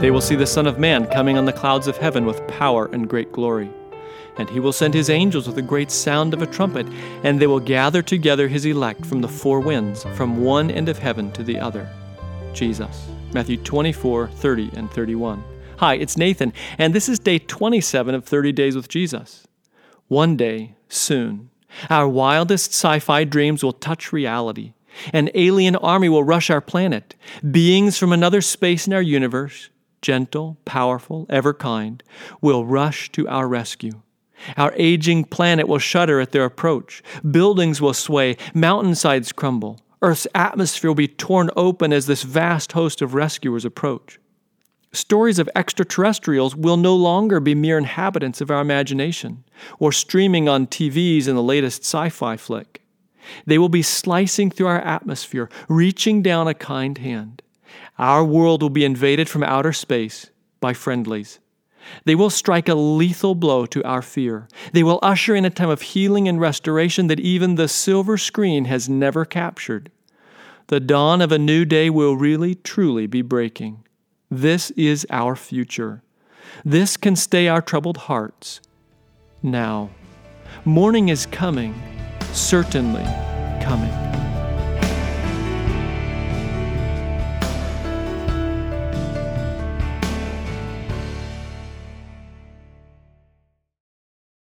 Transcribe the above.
They will see the Son of Man coming on the clouds of heaven with power and great glory. And he will send his angels with a great sound of a trumpet, and they will gather together his elect from the four winds, from one end of heaven to the other. Jesus. Matthew 24, 30, and 31. Hi, it's Nathan, and this is day 27 of 30 Days with Jesus. One day, soon, our wildest sci fi dreams will touch reality. An alien army will rush our planet. Beings from another space in our universe, gentle, powerful, ever kind, will rush to our rescue. Our aging planet will shudder at their approach. Buildings will sway, mountainsides crumble. Earth's atmosphere will be torn open as this vast host of rescuers approach. Stories of extraterrestrials will no longer be mere inhabitants of our imagination or streaming on TVs in the latest sci fi flick. They will be slicing through our atmosphere, reaching down a kind hand. Our world will be invaded from outer space by friendlies. They will strike a lethal blow to our fear. They will usher in a time of healing and restoration that even the silver screen has never captured. The dawn of a new day will really, truly be breaking. This is our future. This can stay our troubled hearts. Now, morning is coming, certainly coming.